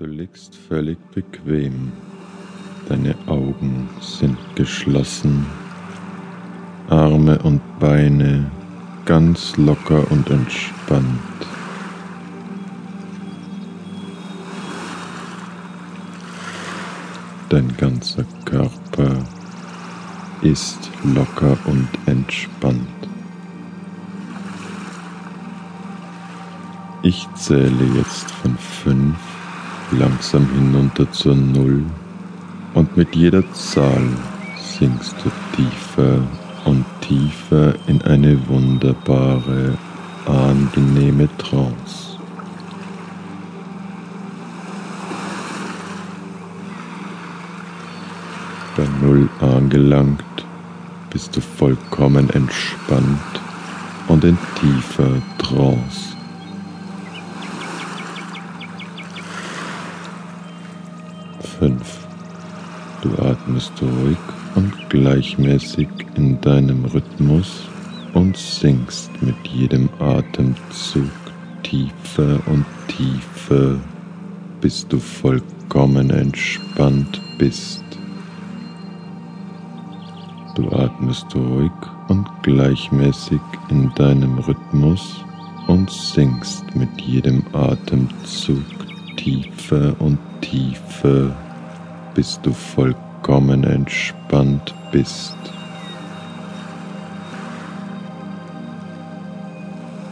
Du liegst völlig bequem. Deine Augen sind geschlossen. Arme und Beine ganz locker und entspannt. Dein ganzer Körper ist locker und entspannt. Ich zähle jetzt von fünf langsam hinunter zur Null und mit jeder Zahl sinkst du tiefer und tiefer in eine wunderbare, angenehme Trance. Bei Null angelangt bist du vollkommen entspannt und in tiefer Trance. Fünf. Du atmest ruhig und gleichmäßig in deinem Rhythmus und sinkst mit jedem Atemzug tiefer und tiefer, bis du vollkommen entspannt bist. Du atmest ruhig und gleichmäßig in deinem Rhythmus und sinkst mit jedem Atemzug tiefer und tiefer, bis du vollkommen entspannt bist.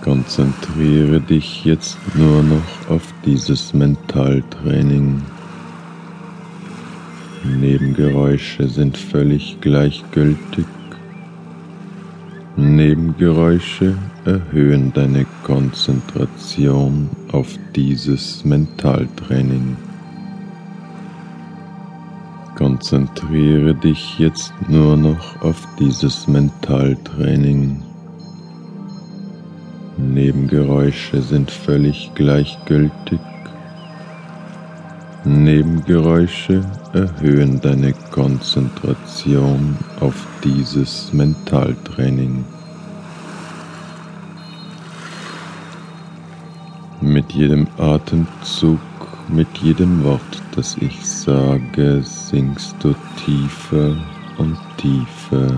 Konzentriere dich jetzt nur noch auf dieses Mentaltraining. Nebengeräusche sind völlig gleichgültig. Nebengeräusche erhöhen deine Konzentration auf dieses Mentaltraining. Konzentriere dich jetzt nur noch auf dieses Mentaltraining. Nebengeräusche sind völlig gleichgültig. Nebengeräusche erhöhen deine Konzentration auf dieses Mentaltraining. Mit jedem Atemzug, mit jedem Wort, das ich sage, sinkst du tiefer und tiefer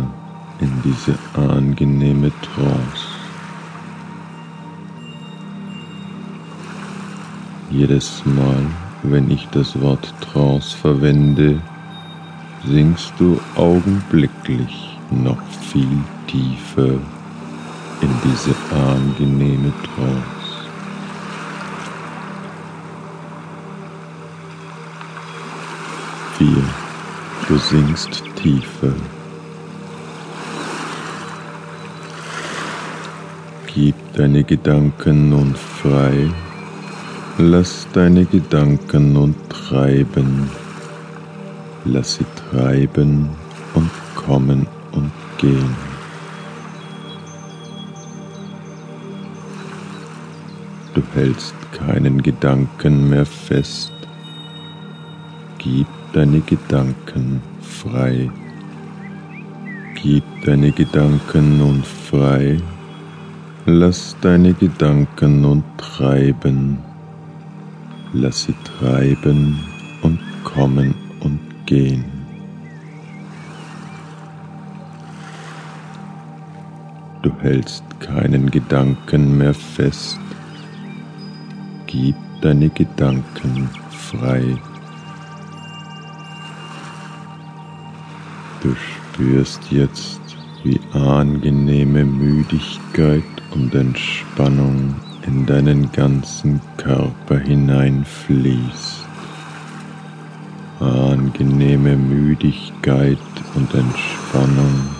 in diese angenehme Trance. Jedes Mal, wenn ich das Wort Trance verwende, sinkst du augenblicklich noch viel tiefer in diese angenehme Trance. Vier. Du sinkst tiefer. Gib deine Gedanken nun frei Lass deine Gedanken nun treiben, lass sie treiben und kommen und gehen. Du hältst keinen Gedanken mehr fest, gib deine Gedanken frei, gib deine Gedanken nun frei, lass deine Gedanken nun treiben lass sie treiben und kommen und gehen. Du hältst keinen Gedanken mehr fest, gib deine Gedanken frei. Du spürst jetzt, wie angenehme Müdigkeit und Entspannung in deinen ganzen Körper hineinfließt. Angenehme Müdigkeit und Entspannung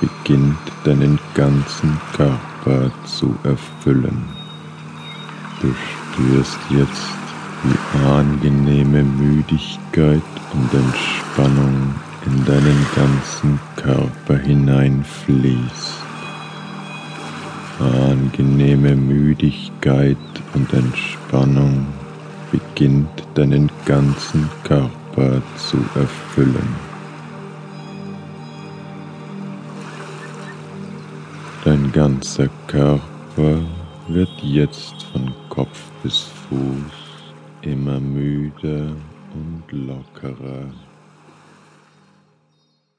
beginnt deinen ganzen Körper zu erfüllen. Du spürst jetzt, wie angenehme Müdigkeit und Entspannung in deinen ganzen Körper hineinfließt angenehme Müdigkeit und Entspannung beginnt deinen ganzen Körper zu erfüllen. Dein ganzer Körper wird jetzt von Kopf bis Fuß immer müder und lockerer